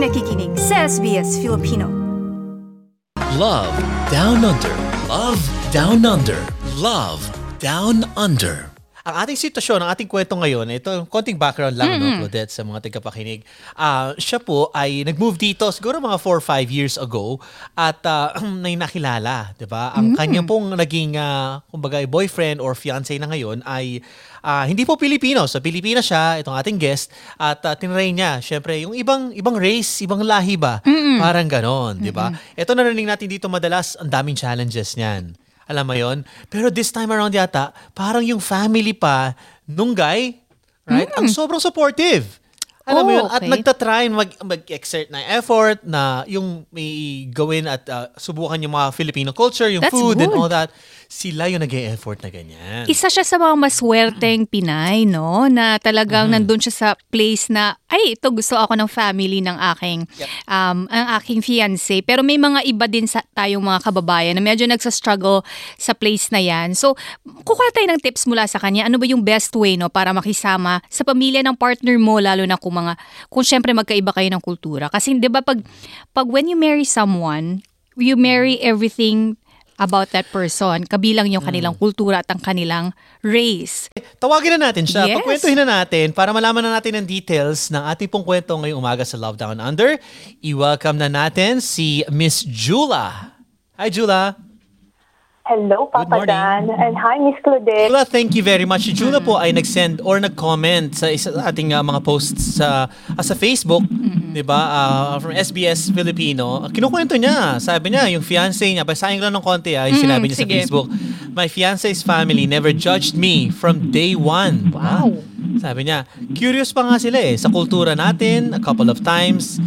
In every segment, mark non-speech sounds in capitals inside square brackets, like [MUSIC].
nakikinig sa SBS Filipino. Love Down Under. Love Down Under. Love Down Under. Ang ating sitwasyon, ang ating kwento ngayon, ito, konting background lang, no, Claudette, sa mga tagapakinig. Ah, siya po ay nag-move dito siguro mga 4 or 5 years ago at ah, [CLEARS THROAT] may nakilala, di ba? Ang kanya pong naging, ah, kumbaga, boyfriend or fiancé na ngayon ay ah, hindi po Pilipino. Sa Pilipinas siya, itong ating guest, at uh, tinry niya, syempre, yung ibang ibang race, ibang lahi ba? Parang ganon, di ba? Ito narinig natin dito madalas, ang daming challenges niyan. Alam mo yon Pero this time around yata, parang yung family pa nung guy, right? Ang sobrang supportive. Alam mo Oh, yun? At okay. nagtatry mag, mag-exert na effort na yung may gawin at uh, subukan yung mga Filipino culture, yung That's food and good. all that. Sila yung nag effort na ganyan. Isa siya sa mga maswerteng Pinay, no? Na talagang nandun siya sa place na, ay, ito gusto ako ng family ng aking, um, ang aking fiancé. Pero may mga iba din sa tayong mga kababayan na medyo nagsa-struggle sa place na yan. So, kukuha tayo ng tips mula sa kanya. Ano ba yung best way, no? Para makisama sa pamilya ng partner mo, lalo na kung mga, kung syempre magkaiba kayo ng kultura. Kasi, di ba, pag, pag when you marry someone, you marry everything about that person, kabilang yung kanilang kultura at ang kanilang race. Tawagin na natin siya. Yes. Pagkwentuhin na natin para malaman na natin ang details ng ating pong kwento ngayong umaga sa Love Down Under. I-welcome na natin si Miss Jula. Hi, Jula. Hello, Good Papa morning. Dan. And hi, Miss Claudette. Jula, thank you very much. Si Jula po ay nag-send or nag-comment sa isa sa ating uh, mga posts sa ah, sa Facebook, 'di ba? Ah, from SBS Filipino. Kinukwento niya, sabi niya yung fiancé niya, basahin ko lang ng konti ah, yung sinabi niya sa sige. Facebook. My fiancé's family never judged me from day one. Wow. Sabi niya, curious pa nga sila eh sa kultura natin a couple of times.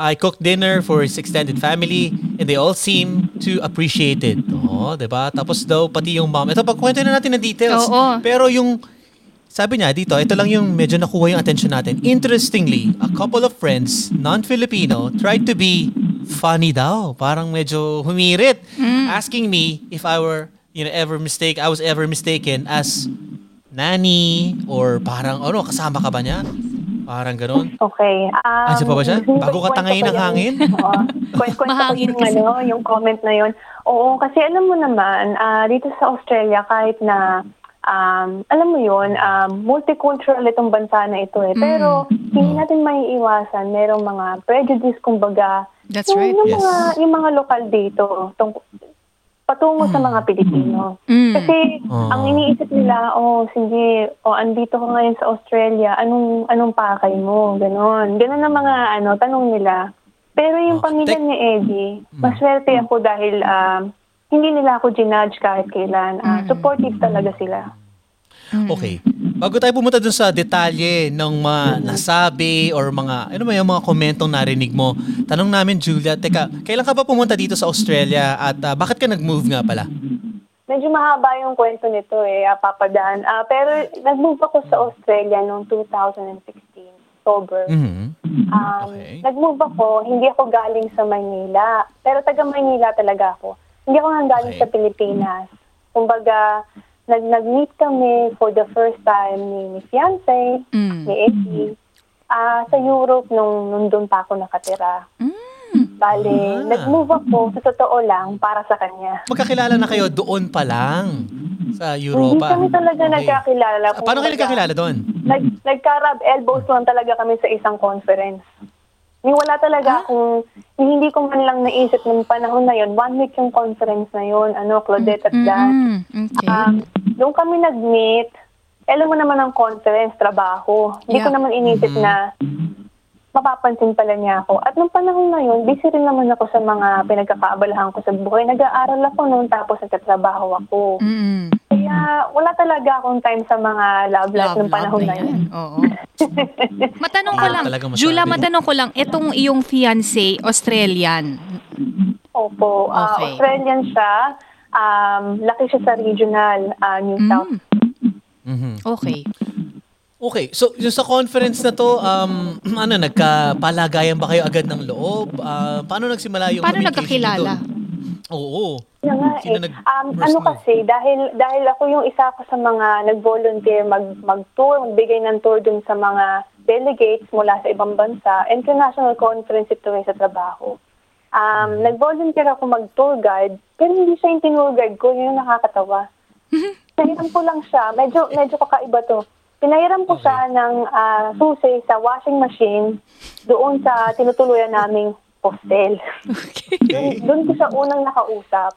I cooked dinner for his extended family and they all seem to appreciate it. Oh, 'di ba? Tapos daw pati yung mom. Ito pagkwento na natin ng details. Oo. Pero yung sabi niya dito, ito lang yung medyo nakuha yung attention natin. Interestingly, a couple of friends, non-Filipino, tried to be funny daw. Parang medyo humirit. Asking me if I were, you know, ever mistake, I was ever mistaken as nanny or parang, ano, kasama ka ba niya? Parang ganun. Okay. Um, siya pa ba siya? Bago ka tangayin ng hangin? [LAUGHS] Oo. Kwento ko Mahangin yung, kasi. ano, yung comment na yun. Oo, kasi alam mo naman, ah, dito sa Australia, kahit na, um, alam mo yun, um, multicultural itong bansa na ito eh. Pero, Mm. hindi natin may iwasan. Merong mga prejudice, kumbaga. That's yung, right. Yung, Yes. mga, yung mga lokal dito, tung, patungo sa mga Pilipino. Mm. Kasi Oh. ang iniisip nila, oh, sige, oh, andito ka ngayon sa Australia, anong anong pakay mo? Ganon. Ganon ang mga ano, tanong nila. Pero yung Okay. pamilya Tek- ni Eddie, maswerte ako dahil um, hindi nila ako ginudge kahit kailan. Ah, supportive talaga sila. Okay. Bago tayo pumunta dun sa detalye ng mga nasabi or mga, ano ba yung mga komentong narinig mo, tanong namin, Julia, teka, kailan ka ba pumunta dito sa Australia at ah, bakit ka nag-move nga pala? Medyo mahaba yung kwento nito eh, ah, papadaan. Ah, pero nag-move ako sa Australia noong 2016, October. Mhm. Um, Okay. Nag-move ako, hindi ako galing sa Maynila. Pero taga Maynila talaga ako. Hindi ako nga galing Okay. sa Pilipinas. Kumbaga, nag nag-meet kami for the first time ni, ni fiancé, Mm. ni Eddie, ah, sa Europe nung, nung doon pa ako nakatira. Bale, Ah. nag-move ako sa totoo lang para sa kanya. Magkakilala na kayo doon pa lang sa Hindi Europa. kami talaga Okay. nagkakilala. Ah, Paano kayo nagkakilala doon? Nag, nagka-rub elbows lang talaga kami sa isang conference. Ni wala talaga akong, ni hindi ko man lang naisip nung panahon na yon one week yung conference na yon ano, Claudette at Dan. Mm, okay. Um, doon kami nag-meet, eh, alam mo naman ang conference, trabaho. Hindi ko Yeah. naman inisip na mapapansin pala niya ako. At nung panahon na yun, busy rin naman ako sa mga pinagkakaabalahan ko sa buhay. Nag-aaral ako noon tapos nagtatrabaho ako. Mm. Kaya wala talaga akong time sa mga love life Love, nung panahon love na yun. Oo. [LAUGHS] matanong ko Ah, lang. Jula, matanong ko lang, itong iyong fiancé, Australian. Opo, ah, Okay. Australian siya. Um, laki siya sa regional ah, New South. Mhm. Okay. Okay, so yung sa conference na to, um, [CLEARS THROAT] ano, nagkapalagayan ba kayo agad ng loob? Ah, paano nagsimula yung Paano communication nagkakilala? doon? Oo. Kaya nga eh. nag- Um, ano mo? kasi, dahil dahil ako yung isa ko sa mga nag-volunteer, mag, mag-tour, magbigay ng tour dun sa mga delegates mula sa ibang bansa. International conference ito eh sa trabaho. Um, nag-volunteer ako mag-tour guide, pero hindi siya yung tinur guide ko, yun yung nakakatawa. Pinahiram ko lang siya, medyo, medyo kakaiba to. Pinahiram ko siya ng ah, susi sa washing machine doon sa tinutuluyan naming postel. Doon, doon ko siya unang nakausap.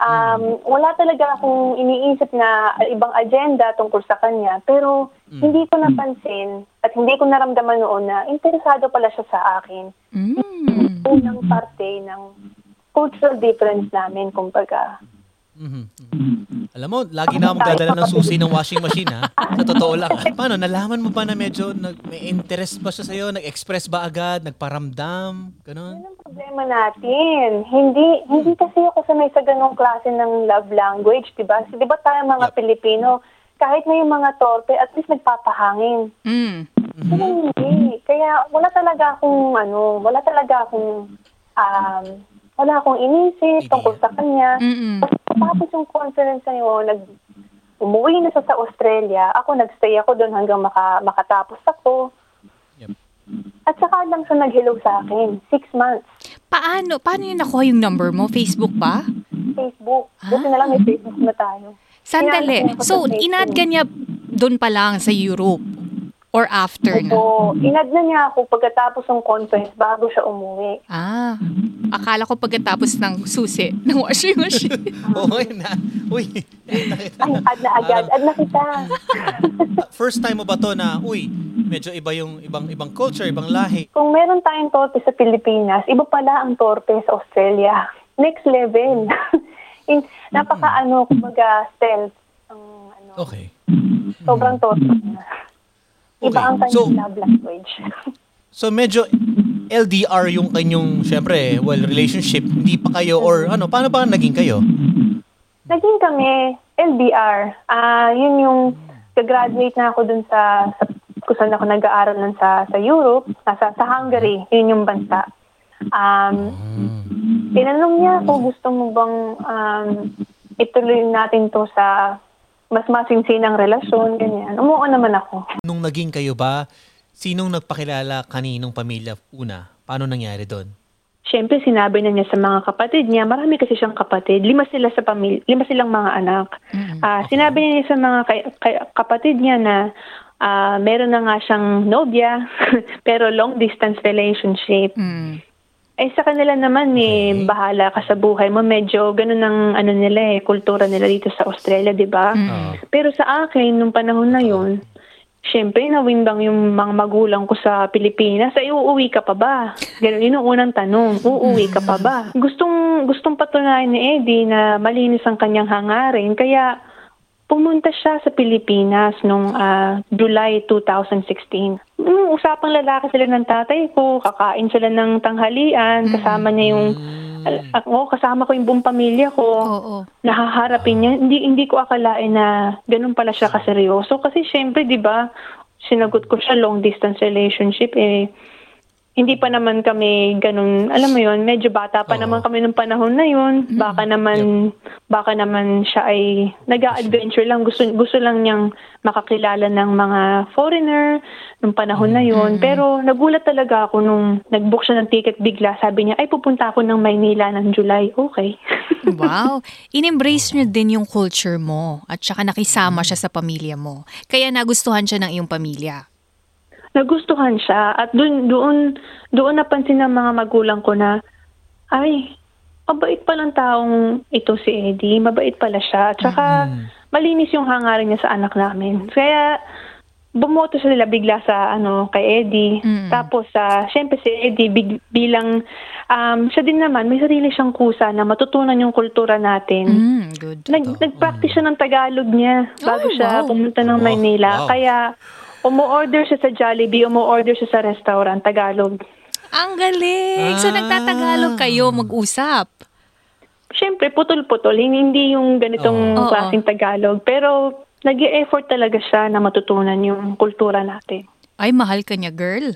Um, wala talaga akong iniisip na ibang agenda tungkol sa kanya, pero hindi ko napansin at hindi ko naramdaman noon na interesado pala siya sa akin. Mm. Unang parte ng cultural difference namin, kumbaga. Mhm. Alam mo, lagi na ako magdadala ng susi ng washing machine ha. Sa totoo lang. ha. Paano, nalaman mo ba na medyo nag, may interest ba siya sa'yo? Nag-express ba agad? Nagparamdam? Ganon? Ang problema natin. Hindi hindi kasi ako sanay sa ganong klase ng love language, di ba? Di ba tayo mga Yep. Pilipino, kahit na yung mga torpe, at least nagpapahangin. Mm. Pero hindi. Kaya wala talaga akong ano, wala talaga akong um, wala akong inisip tungkol sa kanya. Mm-mm. Tapos yung conference na yun, nag, umuwi na siya sa Australia. Ako, nagstay ako doon hanggang maka, makatapos ako. Yep. At saka lang siya nag-hello sa akin. Six months. Paano? Paano yun nakuha yung number mo? Facebook ba? Facebook. Buti na lang may Facebook na tayo. Sandali. So, inad ka niya doon pa lang sa Europe? Or after na? Opo. Inad na niya ako pagkatapos ng conference bago siya umuwi. Ah, akala ko pagkatapos ng susi [LAUGHS] ng washing machine. [LAUGHS] Oo, na. Uy, Ay, na. ad na agad. Ad na kita. First time mo ba to na, uy, medyo iba yung ibang ibang culture, ibang lahi. Kung meron tayong torpe sa Pilipinas, iba pala ang torpe sa Australia. Next level. [LAUGHS] In, napaka ano, kumbaga stealth. Ang, ano, Okay. Sobrang torpe na. Iba Okay. ang kanyang So- love language. [LAUGHS] So medyo LDR yung kanyong, syempre, well, relationship. Hindi pa kayo or ano, paano ba naging kayo? Naging kami, LDR. Ah, yun yung graduate na ako dun sa, sa kung saan ako nag-aaral nun sa, sa Europe, nasa, sa Hungary, yun yung bansa. Um, tinanong niya ako, gusto mo bang um, ituloy natin to sa mas masinsinang relasyon, ganyan. Umuo naman ako. Nung naging kayo ba, sinong nagpakilala kaninong pamilya una? Paano nangyari doon? Siyempre, sinabi na niya sa mga kapatid niya, marami kasi siyang kapatid, lima sila sa pamilya, lima silang mga anak. Ah, Sinabi niya sa mga kay- kay- kapatid niya na ah, meron na nga siyang nobya, [LAUGHS] pero long distance relationship. Mm. Eh sa kanila naman eh, bahala ka sa buhay mo. Medyo ganun ang ano nila eh, kultura nila dito sa Australia, di ba? Oo. Pero sa akin, nung panahon na yun, syempre, nawimbang yung mga magulang ko sa Pilipinas, ay uuwi ka pa ba? Ganun, yun ang unang tanong, uuwi ka pa ba? Gustong, gustong patunayan ni Eddie na malinis ang kanyang hangarin, kaya pumunta siya sa Pilipinas nung ah, July 2016. Nung usapang lalaki sila ng tatay ko, kakain sila ng tanghalian, kasama niya yung, ako, kasama ko yung buong pamilya ko Oo. nahaharapin niya. Hindi hindi ko akalain na ganun pala siya kaseryoso kasi syempre 'di ba, sinagot ko siya long distance relationship eh hindi pa naman kami ganun, alam mo yon medyo bata pa Oo. naman kami nung panahon na yun. Baka naman, baka naman siya ay nag-adventure lang. Gusto, gusto lang niyang makakilala ng mga foreigner nung panahon na yun. Pero nagulat talaga ako nung nag-book siya ng ticket bigla. Sabi niya, ay pupunta ako ng Maynila ng July. Okay. [LAUGHS] Wow. In-embrace niyo din yung culture mo at saka nakisama siya sa pamilya mo. Kaya nagustuhan siya ng iyong pamilya. Nagustuhan siya at doon doon doon napansin ng mga magulang ko na ay mabait pa ng taong ito si Eddie, mabait pala siya. At saka malinis yung hangarin niya sa anak namin. Kaya bumoto sila bigla sa ano kay Eddie. Mm. Tapos sa syempre si Eddie big, bilang um, siya din naman may sarili siyang kusa na matutunan yung kultura natin. Mm, good. Nag, nag-practice siya ng Tagalog niya bago Oh, siya wow. pumunta ng Oh, Maynila. wow. Kaya umu-order siya sa Jollibee, umu-order siya sa restaurant, Tagalog. Ang galing. So Ah. nagtatagalog kayo mag-usap. Siyempre, putol-putol. Hindi, hindi yung ganitong Oo. klaseng Tagalog. Pero nag effort talaga siya na matutunan yung kultura natin. Ay, mahal ka niya, girl.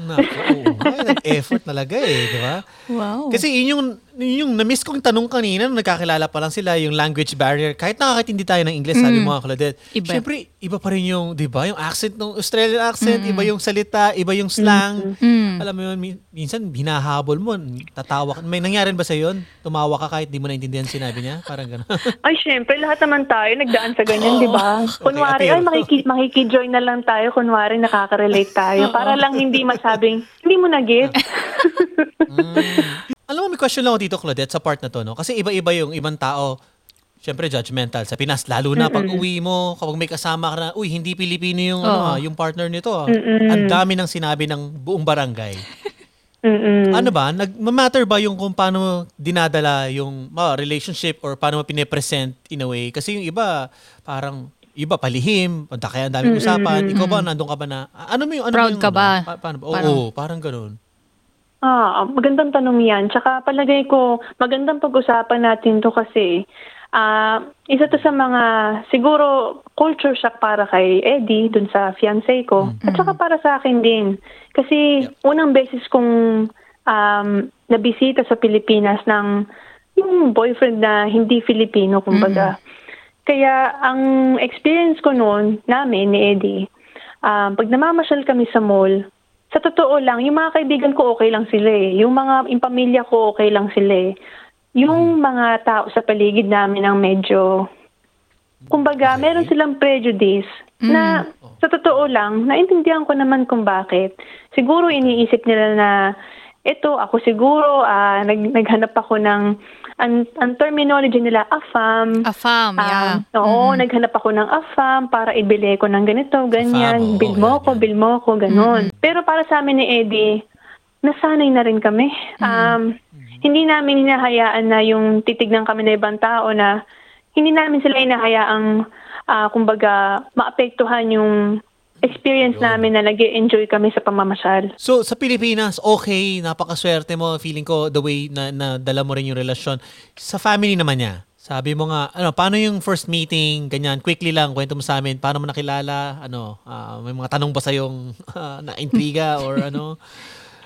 Naku, oo nga, nag-effort talaga eh, di ba? Wow. Kasi yun yung yung na-miss kong tanong kanina, nung nagkakilala pa lang sila, yung language barrier, kahit nakakatindi tayo ng English, sabi mo nga, Claudette, Mm. Iba. syempre, iba pa rin yung, di ba, yung accent ng Australian accent, iba yung salita, iba yung slang. Mm. Alam mo yun, min- minsan, hinahabol mo, tatawa ka. May nangyari ba sa yun? Tumawa ka kahit di mo naintindihan sinabi niya? Parang gano'n. [LAUGHS] Ay, syempre, lahat naman tayo nagdaan sa ganyan, di ba? Kunwari, appeal. ay, makiki, makikijoin na lang tayo. Kunwari, nakaka-relate tayo. Para [LAUGHS] lang hindi masabing, hindi mo na-get. [LAUGHS] May question lang ako dito, Claudette, sa part na to, no? Kasi iba-iba yung ibang tao, syempre judgmental. Sa Pinas, lalo na pag uwi mo, kapag may kasama ka na, uy, hindi Pilipino yung, ano, Oo. ah, yung partner nito. ah." Ang dami ng sinabi ng buong barangay. [LAUGHS] Mm-mm. Ano ba? Nag-matter ba yung kung paano dinadala yung ah, relationship or paano mo pinipresent in a way? Kasi yung iba, parang iba palihim, pagka kaya ang daming usapan. Ikaw ba, nandun ka ba na, ah, ano mo yung, ano Proud yung, ka ano? ba? Pa- paano ba? Oo, Parang- oo, parang ganun. Ah, magandang tanong yan. Tsaka palagay ko, magandang pag-usapan natin to kasi ah isa to sa mga, siguro, culture shock para kay Eddie, dun sa fiancé ko. At saka para sa akin din. Kasi unang beses kong um, nabisita sa Pilipinas ng yung boyfriend na hindi Filipino, kumbaga. Kaya ang experience ko noon, namin, ni Eddie, um, pag namamasyal kami sa mall, sa totoo lang, yung mga kaibigan ko okay lang sila eh. Yung mga yung pamilya ko okay lang sila eh. Yung mga tao sa paligid namin ang medyo, kumbaga, Okay. meron silang prejudice na sa totoo lang, naintindihan ko naman kung bakit. Siguro iniisip nila na, ito, ako siguro, ah, nag, naghanap ako ng, ang, ang terminology nila, afam. Afam, yeah. Ah, oo, naghanap ako ng AFAM para ibili ko ng ganito, ganyan. AFAM, oo, bill mo yan, ko, yan. bill mo ko, ganun. Pero para sa amin ni Eddie, nasanay na rin kami. Um, Hindi namin hinahayaan na yung titignan kami na ibang tao na hindi namin sila hinahayaang, ah, kumbaga, maapektuhan yung experience namin na nag enjoy kami sa pamamasyal. So, sa Pilipinas, okay, napakaswerte mo. Feeling ko the way na, na dala mo rin yung relasyon. Sa family naman niya, sabi mo nga, ano, paano yung first meeting, ganyan, quickly lang, kwento mo sa amin, paano mo nakilala, ano, ah, may mga tanong ba sa yung na-intriga [LAUGHS] or ano,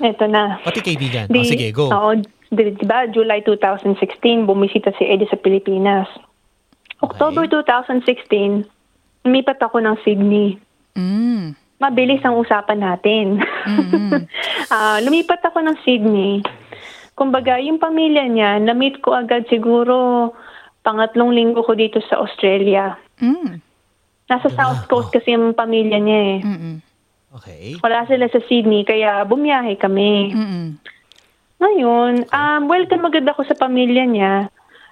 Ito na. pati kaibigan. Di- oh, sige, go. Oo, di, di ba, July 2016, bumisita si Eddie sa Pilipinas. October 2016, lumipat ako ng Sydney. Mm. Mabilis ang usapan natin. [LAUGHS] Ah, lumipat ako ng Sydney. Kumbaga, yung pamilya niya, na-meet ko agad siguro pangatlong linggo ko dito sa Australia. Mm. Nasa South Coast kasi yung pamilya niya eh. Mm-mm. Okay. Wala sila sa Sydney, kaya bumiyahe kami. Mm-mm. Ngayon, um, welcome agad ako sa pamilya niya.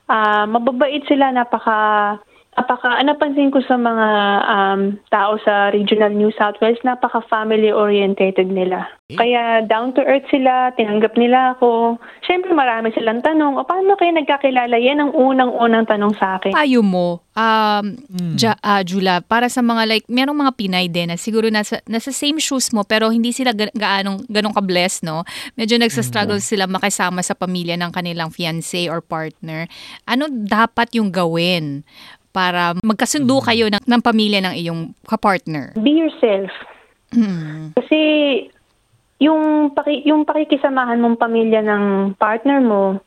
Ah, mababait sila, napaka, napaka, ah, napansin ko sa mga um, tao sa regional New South Wales, napaka family orientated nila. Kaya down to earth sila, tinanggap nila ako. Siyempre marami silang tanong, o paano kayo nagkakilala? Yan ang unang-unang tanong sa akin. Payo mo, um, ja, ah, Jula, para sa mga like, merong mga Pinay din na siguro nasa, nasa same shoes mo pero hindi sila ga- gaanong, ganong ka-bless, no? Medyo nagsastruggle sila makisama sa pamilya ng kanilang fiancé or partner. Ano dapat yung gawin para magkasundo kayo ng, ng pamilya ng iyong kapartner? Be yourself. Mm. Kasi yung paki, yung pakikisamahan mong pamilya ng partner mo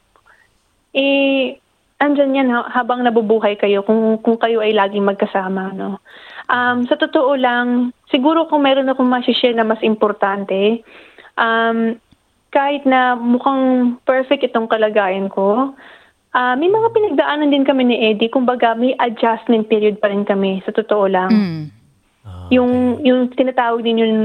eh andyan yan ha- habang nabubuhay kayo kung kung kayo ay laging magkasama no. Um sa totoo lang, siguro kung meron akong ma-share na mas importante, um kahit na mukhang perfect itong kalagayan ko, ah may mga pinagdaanan din kami ni Eddie, kumbaga may adjustment period pa rin kami sa totoo lang. Mm. Ah, Yung yung tinatawag din yung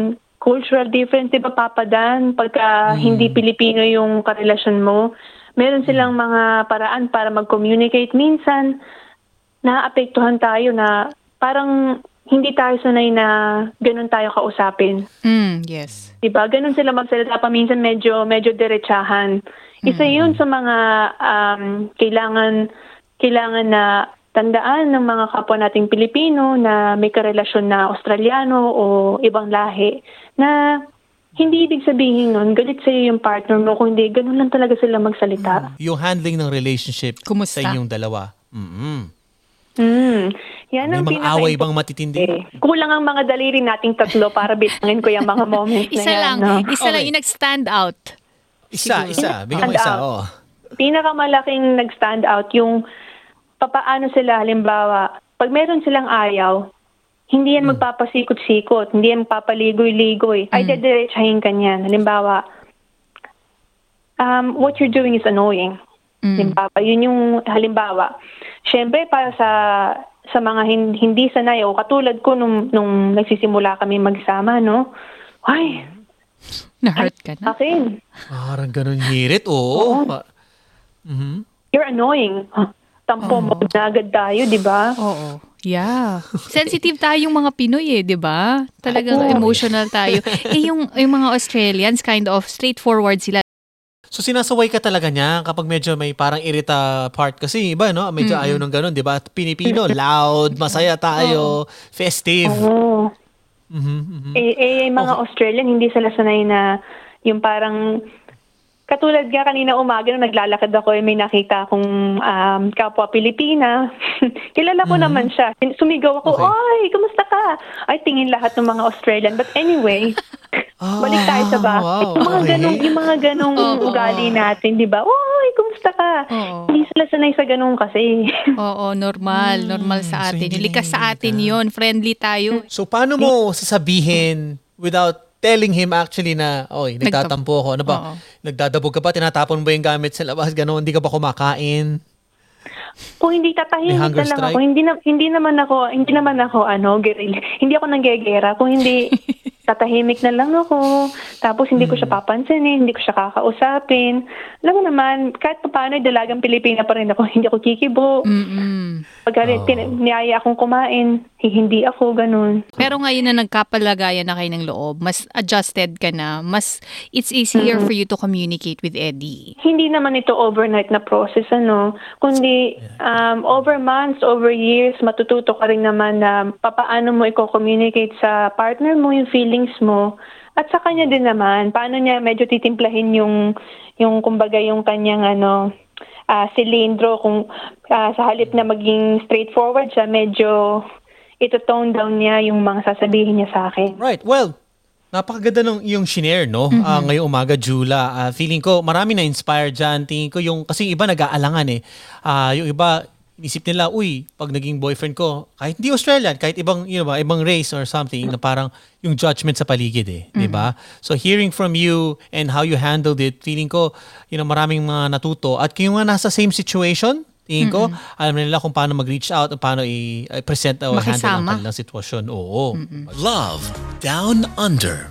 cultural difference, 'di ba Papa Dan, pagka hindi Pilipino yung karelasyon mo, meron silang mga paraan para mag-communicate minsan naapektuhan tayo na parang hindi tayo sanay na ganun tayo kausapin. Mm, yes. 'Di ba? Ganun sila magsalita pa minsan medyo medyo diretsahan. Isa 'yun sa mga um, kailangan kailangan na tandaan ng mga kapwa nating Pilipino na may karelasyon na Australiano o ibang lahi na hindi ibig sabihin nun, galit sa'yo yung partner mo, kung hindi, ganun lang talaga sila magsalita. Yung handling ng relationship Kumusta? sa inyong dalawa. Mm-mm. Mm. Yan May ang mga pinaka- away bang matitindi? Eh, Kulang ang mga daliri nating tatlo para bilangin ko yung mga moments [LAUGHS] Isa na yan. lang, no? isa lang Okay. yung nag-stand out. Isa, Siguro. isa. Bigyan mo isa. Oh. pinakamalaking nag-stand out yung papaano sila halimbawa, pag meron silang ayaw, hindi yan magpapasikot-sikot, hindi yan magpapaligoy-ligoy. Ay, dediretsahin ka niyan. Halimbawa, um, what you're doing is annoying. Halimbawa, yun yung halimbawa. Siyempre, para sa sa mga hin- hindi sanay o katulad ko nung, nung nagsisimula kami magsama, no? Ay, Na-hurt ka na? akin, Parang ganun hirit, oo. Pa- Mhm. you're annoying. Tampo mo na agad tayo, di ba? Oo. Yeah. Sensitive tayong mga Pinoy eh, 'di ba? Talagang emotional tayo. eh yung yung mga Australians kind of straightforward sila. So sinasaway ka talaga niya kapag medyo may parang irita part kasi iba no, medyo ayaw ng ganun, 'di ba? At Pinipino, loud, masaya tayo, festive. Oo. Mhm, mhm. Eh, eh, mga Australian, hindi sila sanay na yung parang Katulad nga kanina umaga nung naglalakad ako, eh, may nakita akong um, kapwa Pilipina. [LAUGHS] Kilala ko naman siya. Sumigaw ako, Okay. Oy, kumusta ka? Ay, tingin lahat ng mga Australian. But anyway, [LAUGHS] balik tayo sa. Ah, wow, yung mga okay. ganong, yung mga ganong Oo. ugali natin, di ba? Oy, kumusta ka? Oo. Hindi sila sanay sa ganong kasi. [LAUGHS] Oo, normal, normal so sa atin. hindi Likas sa atin 'yon, friendly tayo. So paano mo sasabihin without telling him actually na, oy, nagtatampo ako. Ano ba? Oo. Nagdadabog ka ba? Tinatapon mo ba yung gamit sa labas? Ganon, hindi ka ba kumakain? Kung hindi tatahimik na lang ako, hindi na, hindi naman ako, hindi naman ako ano, guerrilla. Hindi ako nanggegera. Kung hindi [LAUGHS] tatahimik na lang ako, tapos hindi ko Hmm. siya papansinin, hindi ko siya kakausapin. Alam mo naman, kahit pa paano, dalagang Pilipina pa rin ako, [LAUGHS] hindi ako kikibo. Mm-mm. Pag Oh. tin- niyaya akong kumain, hi- hindi ako ganun. Pero ngayon na nagkapalagayan na kayo ng loob, mas adjusted ka na, mas it's easier for you to communicate with Eddie. Hindi naman ito overnight na process, ano, kundi um, over months, over years, matututo ka rin naman na papaano mo i-communicate sa partner mo yung feelings mo. At sa kanya din naman, paano niya medyo titimplahin yung, yung kumbaga yung kanyang ano, ah, silindro, kung ah, sa halip na maging straightforward siya, medyo ito tone down niya yung mga sasabihin niya sa akin. Right. Well, napakaganda ng yung shinare, no? Ah, ngayong umaga, Jula. Ah, feeling ko, marami na inspired dyan. Tingin ko yung, kasi yung iba nag-aalangan eh. Ah, yung iba, isip nila, uy, pag naging boyfriend ko, kahit hindi Australian, kahit ibang, you know ba, ibang race or something, na parang yung judgment sa paligid eh. di ba? So hearing from you and how you handled it, feeling ko, you know, maraming mga natuto. At kung nga nasa same situation, tingin ko, alam na nila kung paano mag-reach out, paano i- i-present o handle ang kanilang sitwasyon. Oo. Love Down Under.